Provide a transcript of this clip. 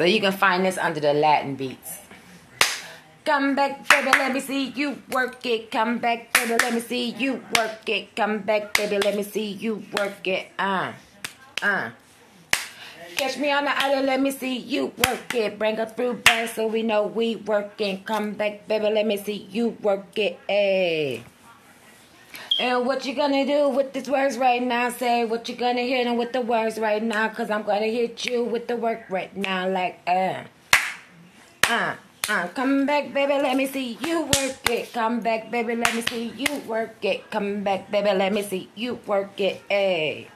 So you can find this under the Latin beats. Come back, baby, let me see you work it. Come back, baby, let me see you work it. Come back, baby, let me see you work it. Uh, uh. Catch me on the island, let me see you work it. Bring a through bag so we know we working. Come back, baby, let me see you work it. Hey. And what you gonna do with these words right now? Say what you gonna hit them with the words right now. Cause I'm gonna hit you with the work right now. Like, uh, uh. Uh, come back, baby, let me see you work it. Come back, baby, let me see you work it. Come back, baby, let me see you work it. Hey.